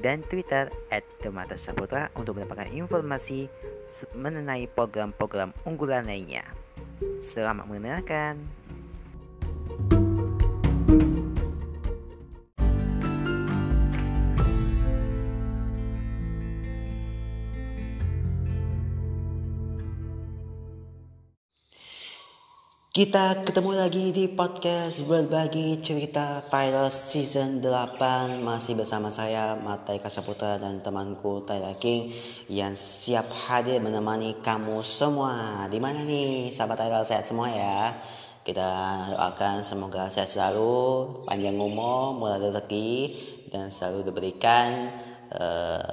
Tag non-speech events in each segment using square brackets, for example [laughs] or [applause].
dan Twitter at Demata Saputra untuk mendapatkan informasi mengenai program-program unggulan lainnya. Selamat mendengarkan. Kita ketemu lagi di podcast berbagi cerita Tyler season 8 Masih bersama saya Matai Kasaputra dan temanku Tyler King Yang siap hadir menemani kamu semua. Di mana nih sahabat Tyler? Sehat semua ya? Kita doakan semoga sehat selalu Panjang umur, murah rezeki Dan selalu diberikan uh,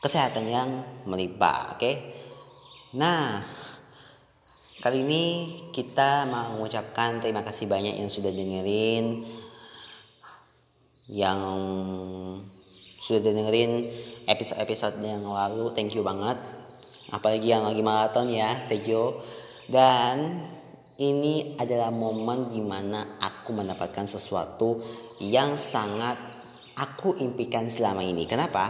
kesehatan yang melimpah Oke? Okay? Nah Kali ini kita mau mengucapkan terima kasih banyak yang sudah dengerin yang sudah dengerin episode-episode yang lalu. Thank you banget. Apalagi yang lagi maraton ya, you. Dan ini adalah momen di mana aku mendapatkan sesuatu yang sangat aku impikan selama ini. Kenapa?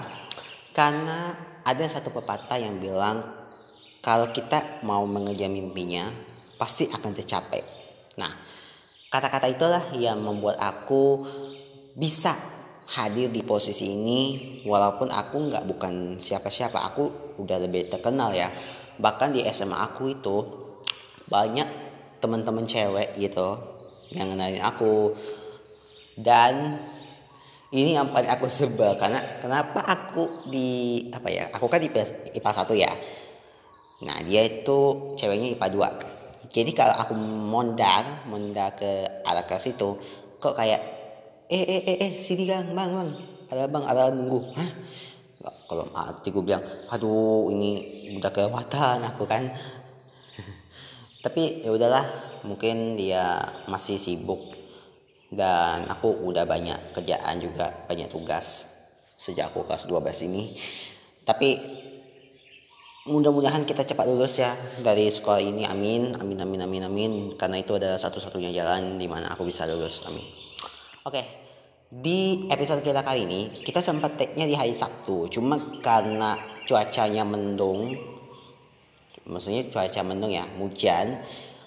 Karena ada satu pepatah yang bilang kalau kita mau mengejar mimpinya pasti akan tercapai. Nah, kata-kata itulah yang membuat aku bisa hadir di posisi ini walaupun aku nggak bukan siapa-siapa. Aku udah lebih terkenal ya. Bahkan di SMA aku itu banyak teman-teman cewek gitu yang kenalin aku. Dan ini yang paling aku sebel karena kenapa aku di apa ya aku kan di IPA 1 ya Nah dia itu ceweknya IPA 2 Jadi kalau aku mondar Mondar ke arah kelas itu Kok kayak Eh eh eh eh sini gang bang bang. Ada bang ada nunggu. Hah? Kalau mati gue bilang aduh ini udah kelewatan aku kan. [laughs] Tapi ya udahlah mungkin dia masih sibuk. Dan aku udah banyak kerjaan juga banyak tugas sejak aku kelas 12 ini. Tapi mudah-mudahan kita cepat lulus ya dari sekolah ini. Amin amin amin amin amin. Karena itu adalah satu-satunya jalan di mana aku bisa lulus. Amin. Oke di episode kita kali ini kita sempat tag-nya di hari Sabtu. Cuma karena cuacanya mendung maksudnya cuaca mendung ya hujan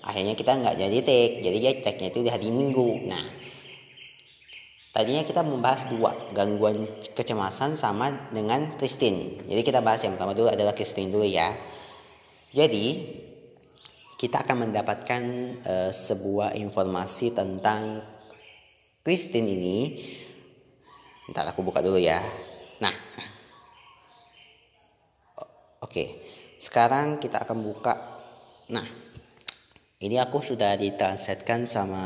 akhirnya kita nggak jadi tag jadi ya tag-nya itu di hari Minggu. Nah Tadinya kita membahas dua gangguan kecemasan sama dengan Christine. Jadi kita bahas yang pertama dulu adalah Christine dulu ya. Jadi kita akan mendapatkan uh, sebuah informasi tentang Christine ini. Ntar aku buka dulu ya. Nah, oke. Okay. Sekarang kita akan buka. Nah, ini aku sudah ditranslatekan sama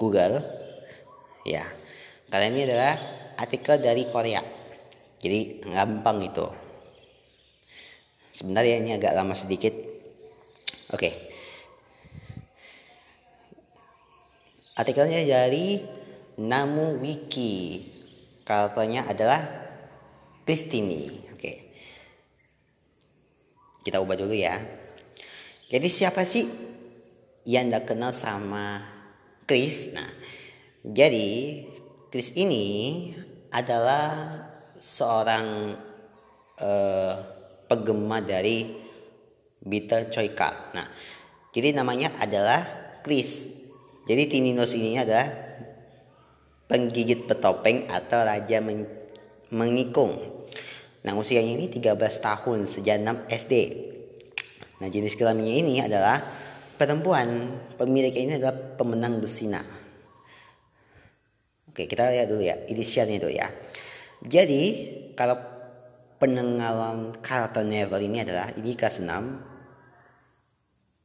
Google ya. Karena ini adalah artikel dari Korea. Jadi gampang itu sebenarnya ini agak lama sedikit. Oke. Artikelnya dari Namu Wiki. Karakternya adalah Kristini oke. Kita ubah dulu ya. Jadi siapa sih yang tidak kenal sama Chris? Nah jadi Chris ini adalah seorang uh, penggemar dari Beetle Choika. Nah, jadi namanya adalah Chris. Jadi Tininos ini adalah penggigit petopeng atau raja men mengikung. Nah, usianya ini 13 tahun sejak 6 SD. Nah, jenis kelaminnya ini adalah perempuan. Pemiliknya ini adalah pemenang besina. Oke, kita lihat dulu ya inisialnya itu ya. Jadi, kalau penengalan karakter Neville ini adalah ini kelas 6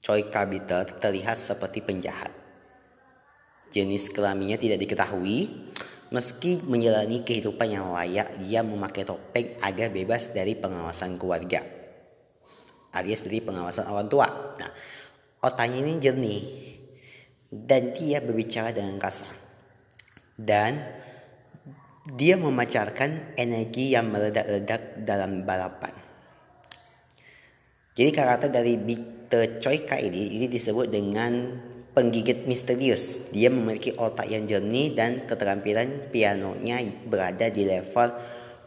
Choi Kabita terlihat seperti penjahat. Jenis kelaminnya tidak diketahui. Meski menjalani kehidupan yang layak, dia memakai topeng agar bebas dari pengawasan keluarga. Alias dari pengawasan orang tua. Nah, otaknya ini jernih. Dan dia berbicara dengan kasar. Dan dia memancarkan energi yang meledak-ledak dalam balapan. Jadi karakter dari Victor Choika ini, ini disebut dengan penggigit misterius. Dia memiliki otak yang jernih dan keterampilan pianonya berada di level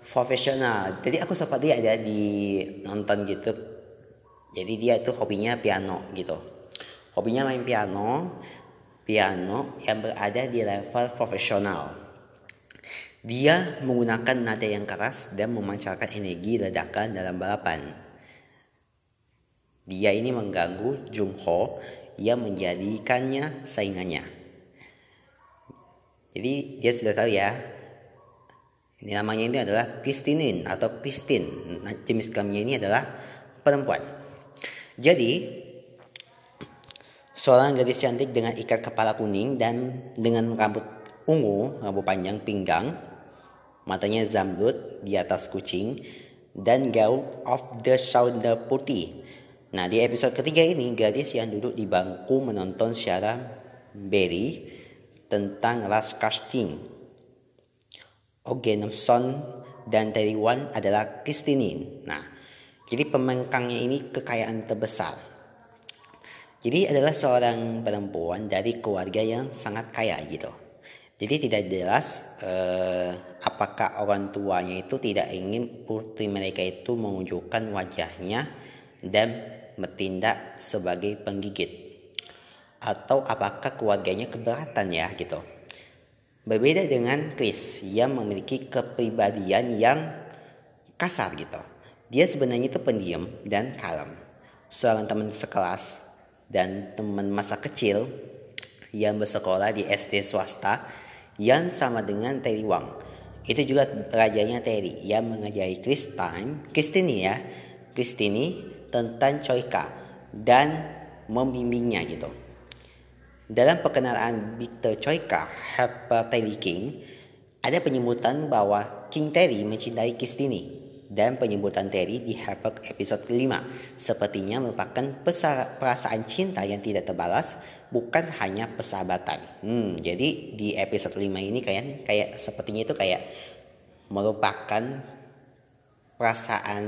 profesional. Jadi aku sempat lihat ya di nonton gitu. Jadi dia itu hobinya piano gitu. Hobinya main piano, piano yang berada di level profesional. Dia menggunakan nada yang keras dan memancarkan energi ledakan dalam balapan. Dia ini mengganggu Jung Ho yang menjadikannya saingannya. Jadi dia sudah tahu ya. Ini namanya ini adalah Kristinin atau Kristin. Jenis kelaminnya ini adalah perempuan. Jadi seorang gadis cantik dengan ikat kepala kuning dan dengan rambut ungu, rambut panjang pinggang, matanya zamrud di atas kucing, dan gaun of the shoulder putih Nah di episode ketiga ini gadis yang duduk di bangku menonton secara Berry tentang ras casting. Ogenemson dan Terry Wan adalah Kristinin. Nah, jadi pemengkangnya ini kekayaan terbesar. Jadi adalah seorang perempuan dari keluarga yang sangat kaya gitu. Jadi tidak jelas eh, apakah orang tuanya itu tidak ingin putri mereka itu menunjukkan wajahnya dan bertindak sebagai penggigit atau apakah keluarganya keberatan ya gitu. Berbeda dengan Chris yang memiliki kepribadian yang kasar gitu. Dia sebenarnya itu pendiam dan kalem. Seorang teman sekelas dan teman masa kecil yang bersekolah di SD swasta yang sama dengan Terry Wang. Itu juga rajanya Terry yang mengajari Chris Time, Kristini ya, Kristini tentang Choika dan membimbingnya gitu. Dalam perkenalan Victor Choika, Harper Terry King, ada penyebutan bahwa King Terry mencintai Kistini dan penyebutan Terry di Harvard episode kelima sepertinya merupakan perasaan cinta yang tidak terbalas bukan hanya persahabatan. Hmm, jadi di episode 5 ini kayak kayak sepertinya itu kayak merupakan perasaan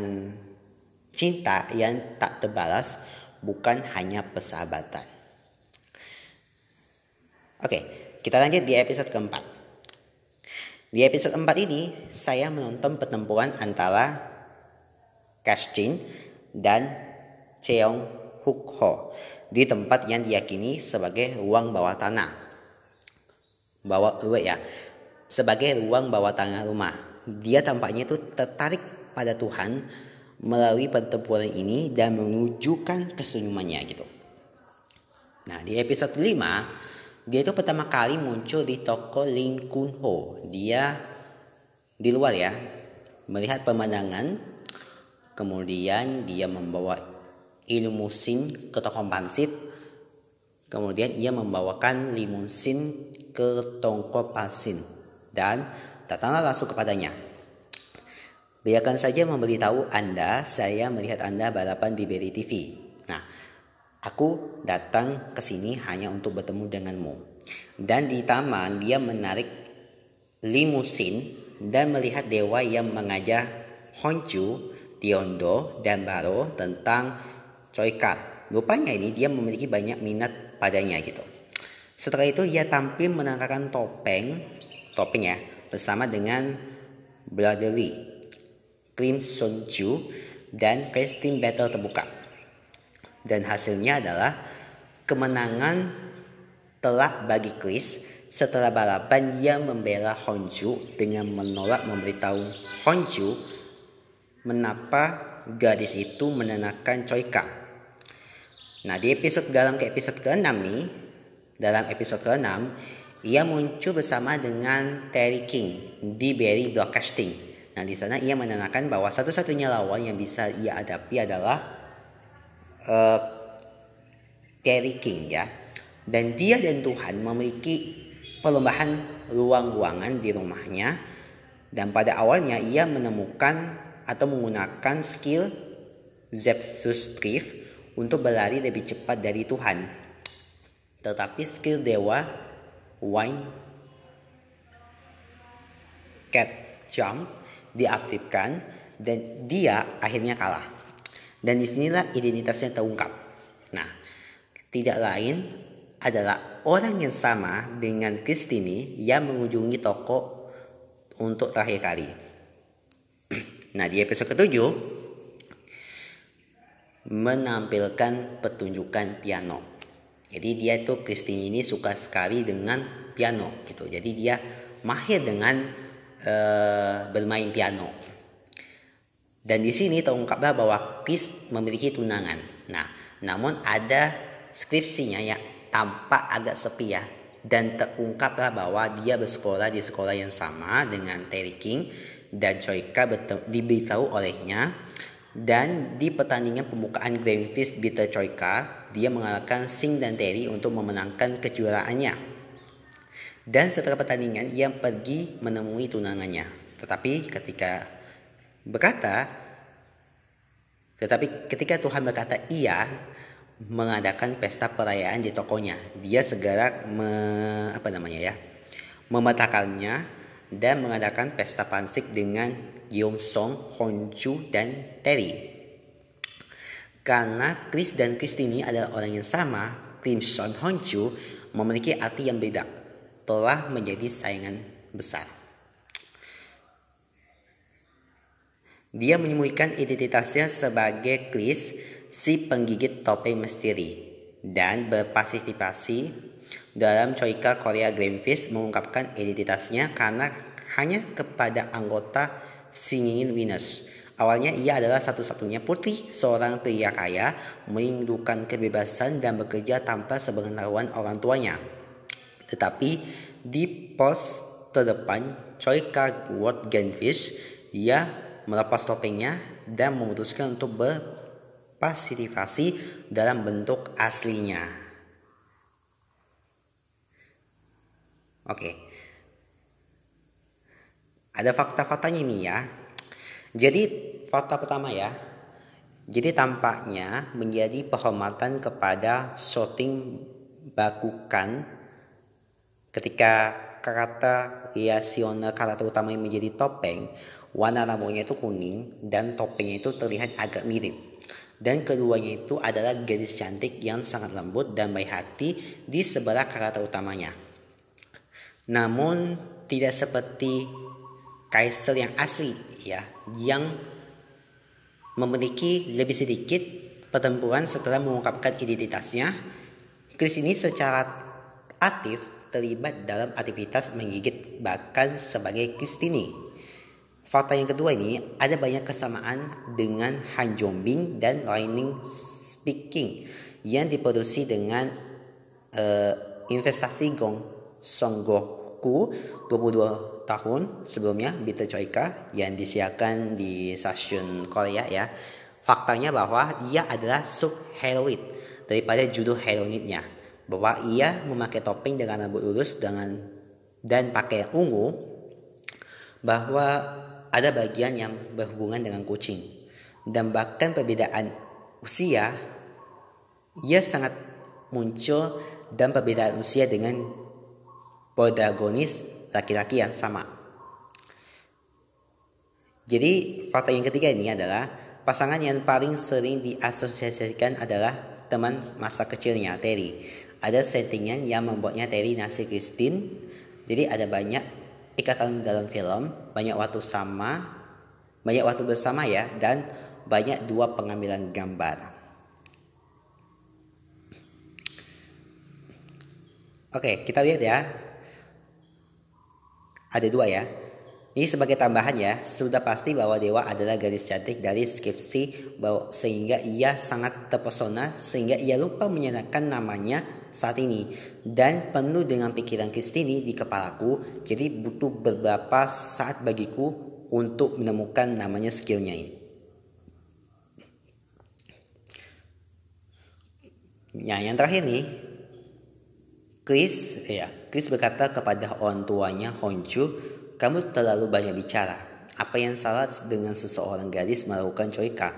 Cinta yang tak terbalas bukan hanya persahabatan. Oke, kita lanjut di episode keempat. Di episode keempat ini, saya menonton pertempuran antara Chin dan Cheong Huk Ho di tempat yang diyakini sebagai ruang bawah tanah. Bawah ya, sebagai ruang bawah tanah rumah. Dia tampaknya itu tertarik pada Tuhan melalui pertempuran ini dan menunjukkan kesenyumannya gitu. Nah di episode 5 dia itu pertama kali muncul di toko Ling Kun Ho. Dia di luar ya melihat pemandangan kemudian dia membawa ilmusin ke toko pansit kemudian ia membawakan limusin ke toko pasin dan datanglah langsung kepadanya Biarkan saja memberitahu Anda, saya melihat Anda balapan di Berry TV. Nah, aku datang ke sini hanya untuk bertemu denganmu. Dan di taman dia menarik limusin dan melihat dewa yang mengajar Honju, Tiondo, dan Baro tentang Choikat. Rupanya ini dia memiliki banyak minat padanya gitu. Setelah itu ia tampil menangkapkan topeng, topeng ya, bersama dengan Brother Lee Crimson Chu dan casting battle terbuka. Dan hasilnya adalah kemenangan telak bagi Chris setelah balapan yang membela Honju dengan menolak memberitahu Honju menapa gadis itu menenangkan Choika. Nah di episode dalam ke episode ke-6 nih, dalam episode ke-6 ia muncul bersama dengan Terry King di Berry Broadcasting Nah, di sana ia menanyakan bahwa satu-satunya lawan yang bisa ia hadapi adalah uh, King ya. Dan dia dan Tuhan memiliki perlombaan ruang-ruangan di rumahnya dan pada awalnya ia menemukan atau menggunakan skill Zephyr Drift untuk berlari lebih cepat dari Tuhan. Tetapi skill dewa Wine Cat Jump diaktifkan dan dia akhirnya kalah. Dan di sinilah identitasnya terungkap. Nah, tidak lain adalah orang yang sama dengan Kristini yang mengunjungi toko untuk terakhir kali. [clears throat] Nah, di episode ketujuh menampilkan pertunjukan piano. Jadi dia itu Christine ini suka sekali dengan piano gitu. Jadi dia mahir dengan uh, bermain piano. Dan di sini terungkaplah bahwa Chris memiliki tunangan. Nah, namun ada skripsinya yang tampak agak sepi ya. Dan terungkaplah bahwa dia bersekolah di sekolah yang sama dengan Terry King dan Choika diberitahu olehnya. Dan di pertandingan pembukaan Grand Fist Bitter Choika dia mengalahkan Singh dan Terry untuk memenangkan kejuaraannya. Dan setelah pertandingan ia pergi menemui tunangannya. Tetapi ketika berkata tetapi ketika Tuhan berkata iya mengadakan pesta perayaan di tokonya. Dia segera me, apa namanya ya, memetakannya dan mengadakan pesta pansik dengan Yom Song, Honju dan Terry. Karena Chris dan Kristini adalah orang yang sama, Kim Son Honju memiliki arti yang beda, telah menjadi saingan besar. Dia menyembunyikan identitasnya sebagai Chris si penggigit topeng misteri dan berpartisipasi dalam Choika Korea Grand Fist mengungkapkan identitasnya karena hanya kepada anggota Singing Venus. Awalnya ia adalah satu-satunya putri seorang pria kaya merindukan kebebasan dan bekerja tanpa sepengetahuan orang tuanya. Tetapi di pos terdepan Choika World Grand Fist, ia melepas topengnya dan memutuskan untuk ber pasitivasi dalam bentuk aslinya. Oke. Ada fakta-faktanya ini ya. Jadi fakta pertama ya. Jadi tampaknya menjadi penghormatan kepada shooting Bakukan ketika karakter reasioner karakter utama yang menjadi topeng warna rambutnya itu kuning dan topengnya itu terlihat agak mirip dan keduanya itu adalah gadis cantik yang sangat lembut dan baik hati di sebelah karakter utamanya. Namun tidak seperti Kaisel yang asli ya, yang memiliki lebih sedikit pertempuran setelah mengungkapkan identitasnya. Chris ini secara aktif terlibat dalam aktivitas menggigit bahkan sebagai Kristini Fakta yang kedua ini ada banyak kesamaan dengan Han Jombing dan Lightning Speaking yang diproduksi dengan uh, investasi Gong Songgoku 22 tahun sebelumnya Bitter Choika yang disiarkan di stasiun Korea ya. Faktanya bahwa ia adalah sub heroid daripada judul heroinnya bahwa ia memakai topeng dengan rambut lurus dengan dan pakai ungu bahwa ada bagian yang berhubungan dengan kucing. Dan bahkan perbedaan usia ia sangat muncul dan perbedaan usia dengan protagonis laki-laki yang sama. Jadi fakta yang ketiga ini adalah pasangan yang paling sering diasosiasikan adalah teman masa kecilnya Terry. Ada settingan yang membuatnya Terry nasi Christine. Jadi ada banyak ikatan dalam film banyak waktu sama banyak waktu bersama ya dan banyak dua pengambilan gambar. Oke kita lihat ya. Ada dua ya. Ini sebagai tambahan ya, sudah pasti bahwa Dewa adalah gadis cantik dari skripsi bahwa sehingga ia sangat terpesona sehingga ia lupa menyatakan namanya saat ini dan penuh dengan pikiran Kristini di kepalaku jadi butuh beberapa saat bagiku untuk menemukan namanya skillnya ini. Ya, yang terakhir nih Chris, ya, Chris berkata kepada orang tuanya Honju, kamu terlalu banyak bicara. Apa yang salah dengan seseorang gadis melakukan coika?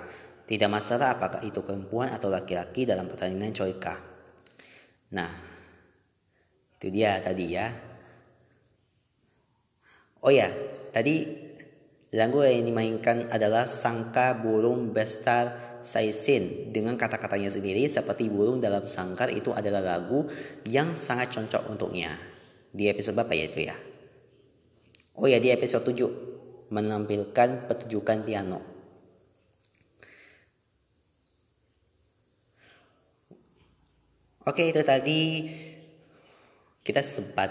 Tidak masalah apakah itu perempuan atau laki-laki dalam pertandingan coika. Nah, itu dia tadi ya. Oh ya, tadi lagu yang dimainkan adalah Sangka Burung Bestar Saisin dengan kata-katanya sendiri seperti burung dalam sangkar itu adalah lagu yang sangat cocok untuknya. Di episode apa ya itu ya? Oh ya di episode 7 menampilkan pertunjukan piano. Oke itu tadi kita sempat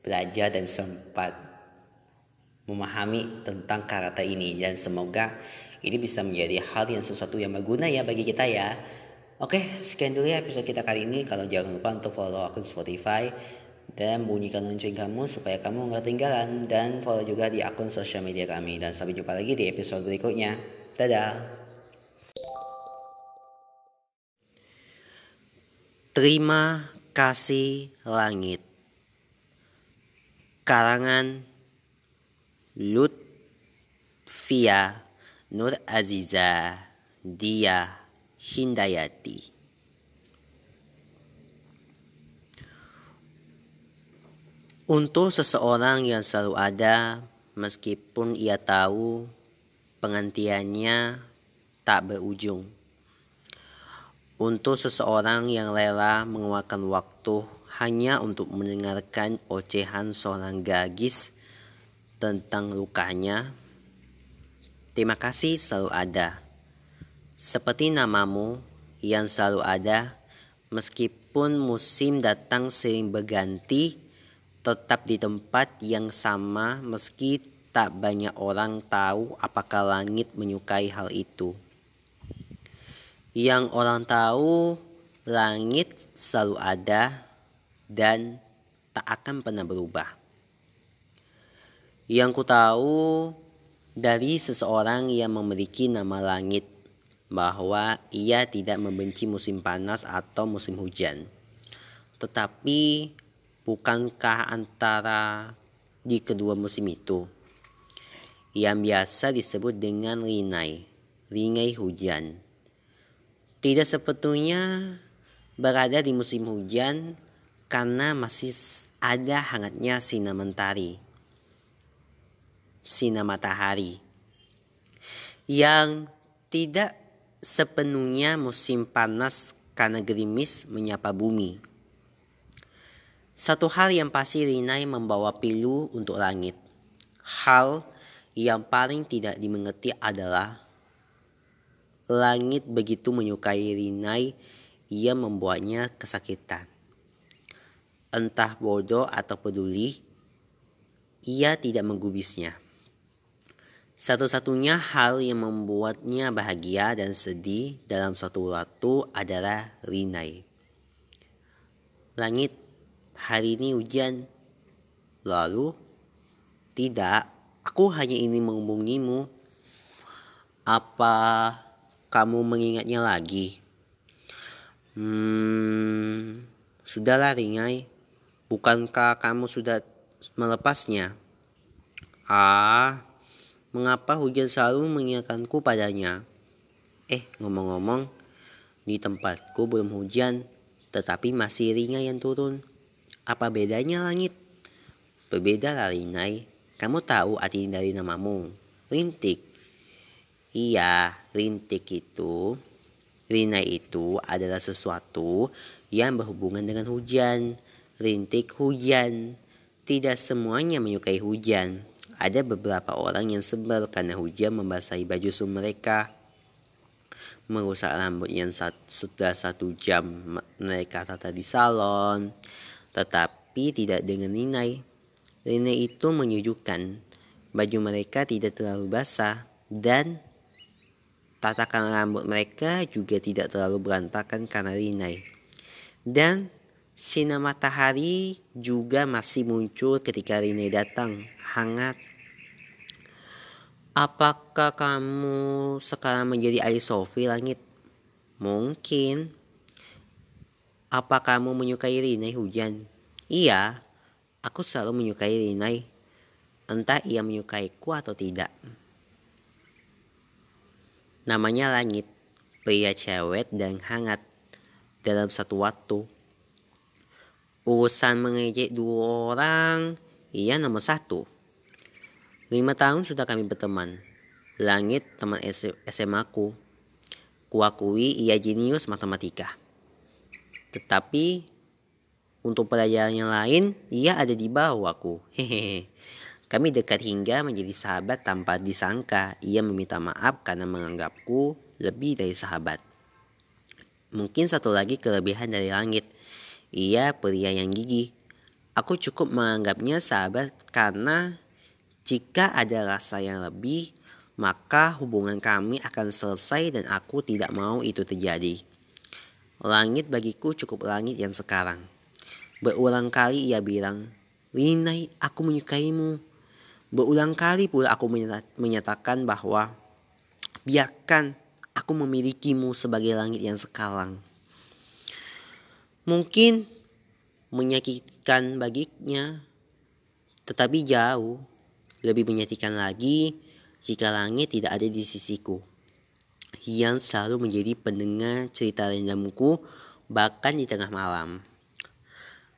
belajar dan sempat memahami tentang karakter ini dan semoga ini bisa menjadi hal yang sesuatu yang berguna ya bagi kita ya. Oke, sekian dulu ya episode kita kali ini. Kalau jangan lupa untuk follow akun Spotify dan bunyikan lonceng kamu supaya kamu nggak ketinggalan dan follow juga di akun sosial media kami dan sampai jumpa lagi di episode berikutnya. Dadah. Terima kasih langit. Karangan Lutfia Nur Aziza Dia Hindayati. Untuk seseorang yang selalu ada meskipun ia tahu pengantiannya tak berujung untuk seseorang yang rela mengeluarkan waktu hanya untuk mendengarkan ocehan seorang gadis tentang lukanya. Terima kasih selalu ada. Seperti namamu yang selalu ada, meskipun musim datang sering berganti, tetap di tempat yang sama meski tak banyak orang tahu apakah langit menyukai hal itu yang orang tahu langit selalu ada dan tak akan pernah berubah. Yang ku tahu dari seseorang yang memiliki nama langit bahwa ia tidak membenci musim panas atau musim hujan. Tetapi bukankah antara di kedua musim itu yang biasa disebut dengan rinai, ringai hujan tidak sepetulnya berada di musim hujan karena masih ada hangatnya sinar mentari, sinar matahari yang tidak sepenuhnya musim panas karena gerimis menyapa bumi. Satu hal yang pasti Rinai membawa pilu untuk langit. Hal yang paling tidak dimengerti adalah Langit begitu menyukai Rinai, ia membuatnya kesakitan. Entah bodoh atau peduli, ia tidak menggubisnya. Satu-satunya hal yang membuatnya bahagia dan sedih dalam suatu waktu adalah Rinai. Langit, hari ini hujan. Lalu, tidak, aku hanya ingin menghubungimu. Apa kamu mengingatnya lagi? Hmm, sudahlah Ringai. Bukankah kamu sudah melepasnya? Ah, mengapa hujan selalu mengingatkanku padanya? Eh, ngomong-ngomong, di tempatku belum hujan, tetapi masih ringai yang turun. Apa bedanya langit? Berbeda lah Ringai. Kamu tahu arti dari namamu. Rintik. Iya, rintik itu, rina itu adalah sesuatu yang berhubungan dengan hujan. Rintik hujan. Tidak semuanya menyukai hujan. Ada beberapa orang yang sebel karena hujan membasahi baju su mereka. Merusak rambut yang sudah satu jam mereka tata di salon. Tetapi tidak dengan Rinai. Rinai itu menyejukkan. Baju mereka tidak terlalu basah dan Tatakan rambut mereka juga tidak terlalu berantakan karena rinai. Dan sinar matahari juga masih muncul ketika rinai datang, hangat. Apakah kamu sekarang menjadi Ali Sofi langit? Mungkin. Apa kamu menyukai Rinai hujan? Iya, aku selalu menyukai Rinai. Entah ia menyukaiku atau tidak. Namanya Langit, pria cewek dan hangat dalam satu waktu. Urusan mengejek dua orang, ia nomor satu. Lima tahun sudah kami berteman. Langit teman SMA ku. Kuakui ia jenius matematika. Tetapi untuk pelajaran yang lain, ia ada di bawahku. Hehehe. Kami dekat hingga menjadi sahabat tanpa disangka. Ia meminta maaf karena menganggapku lebih dari sahabat. Mungkin satu lagi kelebihan dari langit. Ia pria yang gigih. Aku cukup menganggapnya sahabat karena jika ada rasa yang lebih, maka hubungan kami akan selesai dan aku tidak mau itu terjadi. Langit bagiku cukup langit yang sekarang. Berulang kali ia bilang, Linai, aku menyukaimu. Berulang kali pula aku menyatakan bahwa biarkan aku memilikimu sebagai langit yang sekarang. Mungkin menyakitkan baginya, tetapi jauh lebih menyakitkan lagi jika langit tidak ada di sisiku yang selalu menjadi pendengar cerita rendamuku bahkan di tengah malam.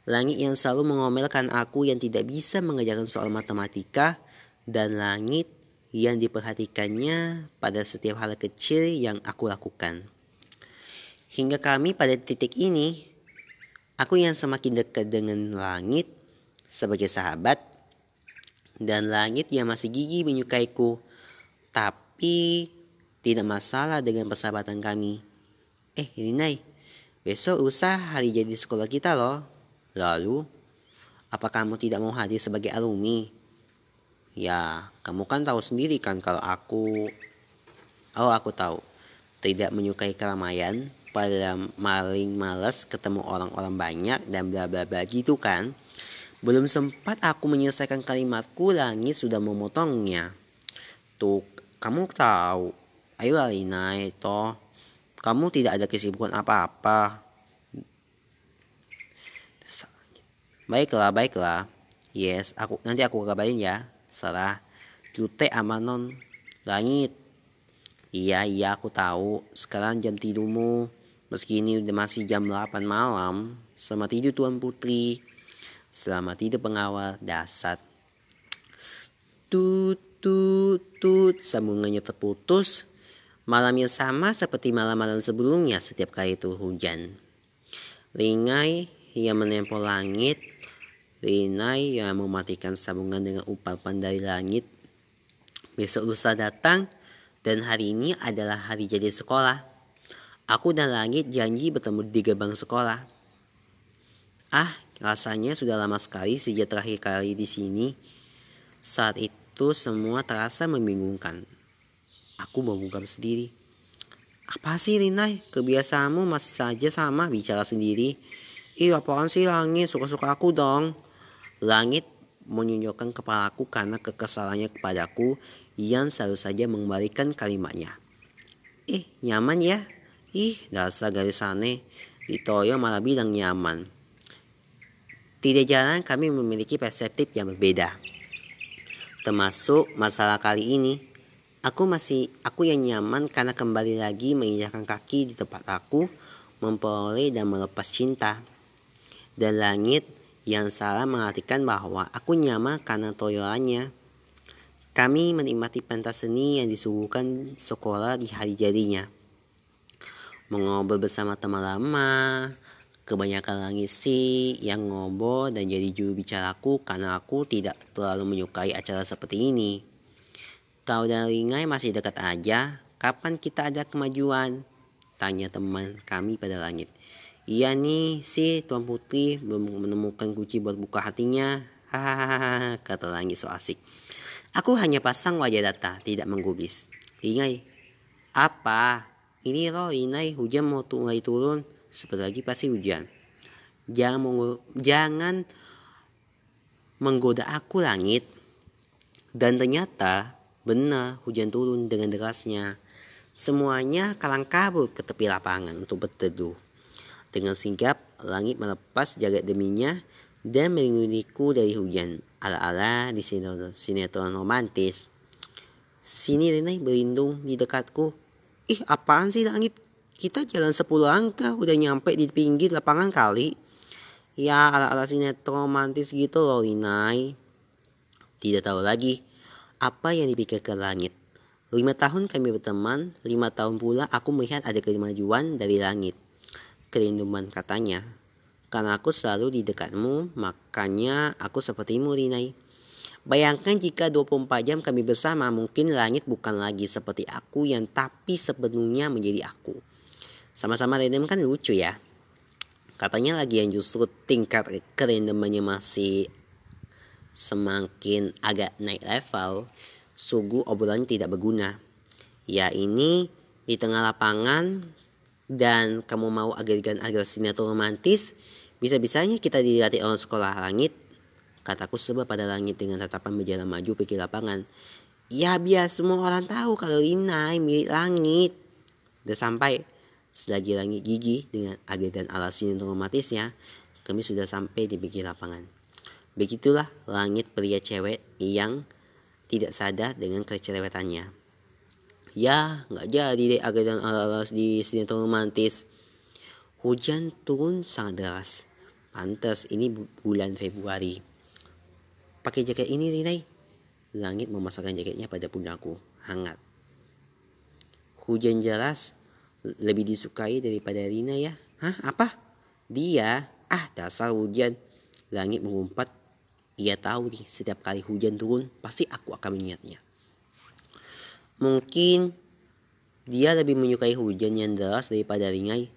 Langit yang selalu mengomelkan aku yang tidak bisa mengerjakan soal matematika dan langit yang diperhatikannya pada setiap hal kecil yang aku lakukan. Hingga kami pada titik ini, aku yang semakin dekat dengan langit sebagai sahabat dan langit yang masih gigih menyukaiku, tapi tidak masalah dengan persahabatan kami. Eh, Rinai, besok usah hari jadi sekolah kita loh. Lalu, apa kamu tidak mau hadir sebagai alumni? Ya, kamu kan tahu sendiri kan kalau aku... Oh, aku tahu. Tidak menyukai keramaian, pada maling males ketemu orang-orang banyak dan bla bla bla gitu kan. Belum sempat aku menyelesaikan kalimatku, langit sudah memotongnya. Tuh, kamu tahu Ayo Alina itu kamu tidak ada kesibukan apa-apa. Baiklah, baiklah. Yes, aku nanti aku kabarin ya. Serah. Jute amanon langit. Iya, iya aku tahu. Sekarang jam tidurmu. Meski ini masih jam 8 malam. Selamat tidur Tuan Putri. Selamat tidur pengawal dasar. Tut tut tut sambungannya terputus Malam yang sama seperti malam-malam sebelumnya setiap kali itu hujan. Ringai yang menempel langit, Rinai yang mematikan sambungan dengan upapan dari langit. Besok lusa datang dan hari ini adalah hari jadi sekolah. Aku dan langit janji bertemu di gerbang sekolah. Ah, rasanya sudah lama sekali sejak terakhir kali di sini. Saat itu semua terasa membingungkan. Aku membungkam sendiri. Apa sih Rinai? Kebiasaanmu masih saja sama bicara sendiri. Ih apaan sih langit? Suka-suka aku dong. Langit menunjukkan kepalaku karena kekesalannya kepadaku yang selalu saja mengembalikan kalimatnya. Eh nyaman ya? Ih dasar garis aneh. Ditoyo malah bilang nyaman. Tidak jarang kami memiliki perspektif yang berbeda. Termasuk masalah kali ini. Aku masih aku yang nyaman karena kembali lagi menginjakkan kaki di tempat aku memperoleh dan melepas cinta. Dan langit yang salah mengartikan bahwa aku nyaman karena toyolannya. Kami menikmati pentas seni yang disuguhkan sekolah di hari jadinya. Mengobrol bersama teman lama, kebanyakan langit sih yang ngobrol dan jadi juru bicaraku karena aku tidak terlalu menyukai acara seperti ini. Kau dan Ringai masih dekat aja. Kapan kita ada kemajuan? Tanya teman kami pada langit. Iya nih sih Tuan Putri belum menemukan kunci buat buka hatinya. Hahaha kata langit so asik. Aku hanya pasang wajah data, tidak menggubris. Ringai, apa? Ini loh Ringai, hujan mau mulai turun. Sebentar lagi pasti hujan. Jangan, jangan menggoda aku langit. Dan ternyata Benar, hujan turun dengan derasnya. Semuanya kalang kabut ke tepi lapangan untuk berteduh. Dengan sigap, langit melepas jagat deminya dan melindungiku dari hujan. Ala-ala di sinetron romantis. Sini Renai berlindung di dekatku. Ih apaan sih langit? Kita jalan 10 langkah udah nyampe di pinggir lapangan kali. Ya ala-ala sinetron romantis gitu loh Rinai. Tidak tahu lagi apa yang dipikirkan langit. Lima tahun kami berteman, lima tahun pula aku melihat ada kemajuan dari langit. Kerinduan katanya. Karena aku selalu di dekatmu, makanya aku sepertimu Rinai. Bayangkan jika 24 jam kami bersama, mungkin langit bukan lagi seperti aku yang tapi sepenuhnya menjadi aku. Sama-sama random kan lucu ya. Katanya lagi yang justru tingkat kerendemannya masih semakin agak naik level, sungguh obrolan tidak berguna. Ya ini di tengah lapangan dan kamu mau agar-agar sinetron romantis, bisa-bisanya kita dilatih orang sekolah langit. Kataku sebab pada langit dengan tatapan berjalan maju pergi lapangan. Ya biar semua orang tahu kalau Inai milik langit. Dan sampai Selagi langit gigi dengan adegan ala sintomatisnya, kami sudah sampai di pinggir lapangan. Begitulah langit pria cewek yang tidak sadar dengan kecerewetannya. Ya, nggak jadi deh adegan ala-ala di sinetron romantis. Hujan turun sangat deras. Pantas ini bulan Februari. Pakai jaket ini, Rinai. Langit memasakkan jaketnya pada pundakku. Hangat. Hujan jelas lebih disukai daripada Rina ya? Hah? Apa? Dia? Ah, dasar hujan. Langit mengumpat. Ia tahu nih, setiap kali hujan turun, pasti aku akan mengingatnya. Mungkin dia lebih menyukai hujan yang deras daripada ringai.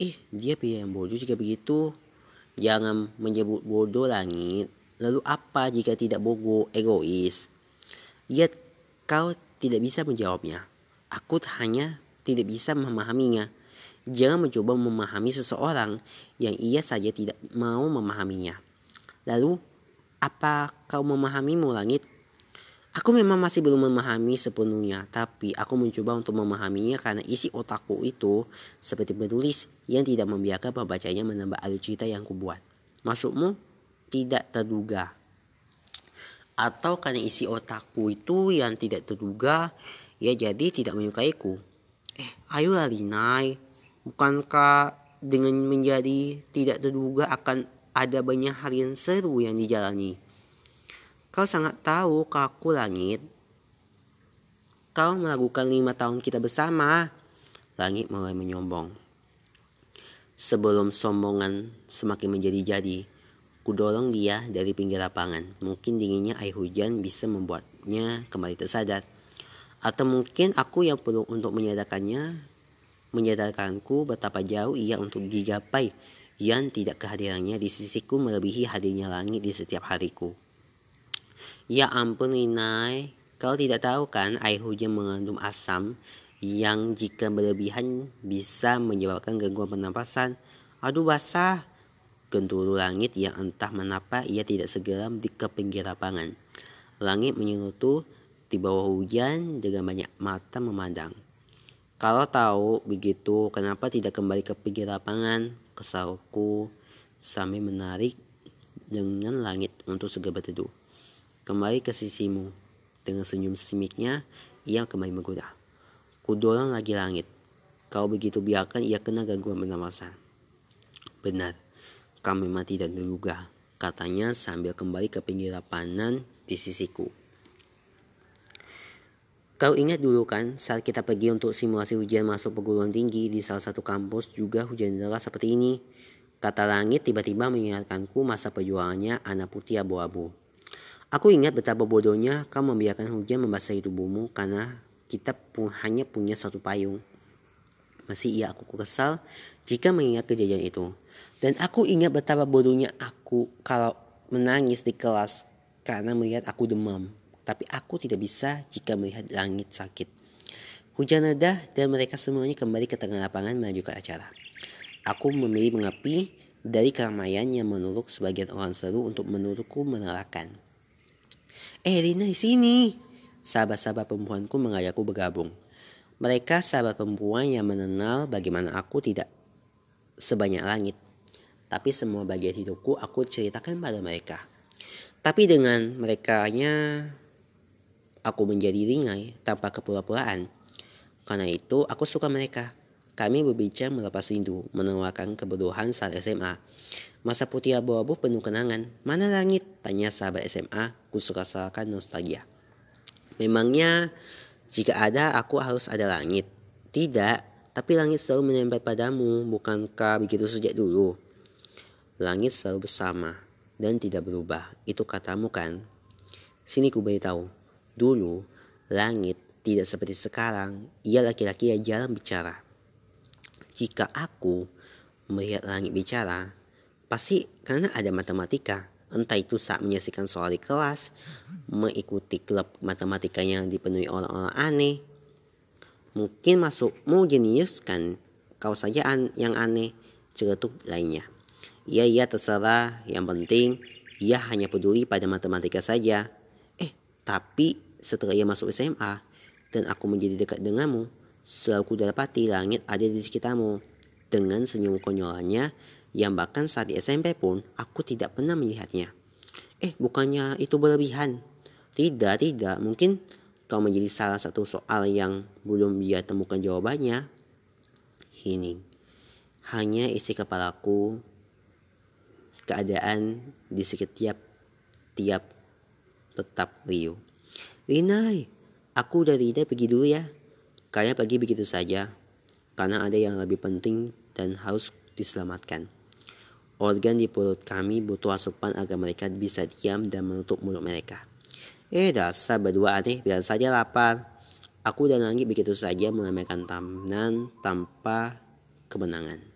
Ih, dia pilih yang bodoh jika begitu. Jangan menyebut bodoh langit. Lalu apa jika tidak bogo egois? Lihat, kau tidak bisa menjawabnya. Aku hanya tidak bisa memahaminya. Jangan mencoba memahami seseorang yang ia saja tidak mau memahaminya. Lalu, apa kau memahamimu langit? Aku memang masih belum memahami sepenuhnya, tapi aku mencoba untuk memahaminya karena isi otakku itu seperti penulis yang tidak membiarkan pembacanya menambah alur cerita yang kubuat. Masukmu tidak terduga. Atau karena isi otakku itu yang tidak terduga, ya jadi tidak menyukaiku. Eh, ayolah Linai. Bukankah dengan menjadi tidak terduga akan ada banyak harian seru yang dijalani? Kau sangat tahu kaku langit. Kau melakukan lima tahun kita bersama. Langit mulai menyombong. Sebelum sombongan semakin menjadi-jadi, kudorong dia dari pinggir lapangan. Mungkin dinginnya air hujan bisa membuatnya kembali tersadar. Atau mungkin aku yang perlu untuk menyadarkannya, menyadarkanku betapa jauh ia untuk digapai yang tidak kehadirannya di sisiku melebihi hadirnya langit di setiap hariku. Ya ampun Inai, kau tidak tahu kan air hujan mengandung asam yang jika berlebihan bisa menyebabkan gangguan pernapasan. Aduh basah. Genturu langit yang entah menapa ia tidak segera ke pinggir lapangan. Langit menyelutuh di bawah hujan dengan banyak mata memandang. Kalau tahu begitu, kenapa tidak kembali ke pinggir lapangan? Kesalku sambil menarik dengan langit untuk segera berteduh. Kembali ke sisimu. Dengan senyum simiknya, ia kembali menggoda. Kudorong lagi langit. Kau begitu biarkan ia kena gangguan pernapasan. Benar, kau memang tidak terduga, katanya sambil kembali ke pinggir lapangan di sisiku. Kau ingat dulu kan saat kita pergi untuk simulasi ujian masuk perguruan tinggi di salah satu kampus juga hujan deras seperti ini. Kata langit tiba-tiba mengingatkanku masa perjuangannya anak putih abu-abu. Aku ingat betapa bodohnya kau membiarkan hujan membasahi tubuhmu karena kita pun hanya punya satu payung. Masih ia aku kesal jika mengingat kejadian itu. Dan aku ingat betapa bodohnya aku kalau menangis di kelas karena melihat aku demam tapi aku tidak bisa jika melihat langit sakit. Hujan reda dan mereka semuanya kembali ke tengah lapangan melanjutkan acara. Aku memilih mengapi dari keramaian yang menurut sebagian orang seru untuk menurutku menerakan. Eh Rina di sini. Sahabat-sahabat perempuanku mengajakku bergabung. Mereka sahabat perempuan yang mengenal bagaimana aku tidak sebanyak langit. tapi semua bagian hidupku aku ceritakan pada mereka. Tapi dengan merekanya aku menjadi ringai tanpa kepura-puraan. Karena itu aku suka mereka. Kami berbicara melepas rindu, menawarkan keberduaan saat SMA. Masa putih abu-abu penuh kenangan. Mana langit? Tanya sahabat SMA. Ku rasakan nostalgia. Memangnya jika ada aku harus ada langit? Tidak, tapi langit selalu menempel padamu, bukankah begitu sejak dulu? Langit selalu bersama dan tidak berubah. Itu katamu kan? Sini ku beritahu. Dulu, langit tidak seperti sekarang. Ia laki-laki yang jarang bicara. Jika aku melihat langit bicara, pasti karena ada matematika. Entah itu saat menyaksikan soal di kelas, mengikuti klub matematika yang dipenuhi orang-orang aneh. Mungkin masukmu jenius kan? Kau saja an yang aneh, celetuk lainnya. Iya, iya terserah. Yang penting ia hanya peduli pada matematika saja. Eh, tapi setelah ia masuk SMA dan aku menjadi dekat denganmu, selalu ku dapati langit ada di sekitarmu. Dengan senyum konyolannya yang bahkan saat di SMP pun aku tidak pernah melihatnya. Eh, bukannya itu berlebihan? Tidak, tidak. Mungkin kau menjadi salah satu soal yang belum dia temukan jawabannya. Hening. Hanya isi kepalaku keadaan di setiap tiap tetap riuh. Rinai, aku dan Rina pergi dulu ya. Kalian pergi begitu saja, karena ada yang lebih penting dan harus diselamatkan. Organ di perut kami butuh asupan agar mereka bisa diam dan menutup mulut mereka. Eh dasar berdua aneh, biar saja lapar. Aku dan Langit begitu saja mengambilkan tangan tanpa kemenangan.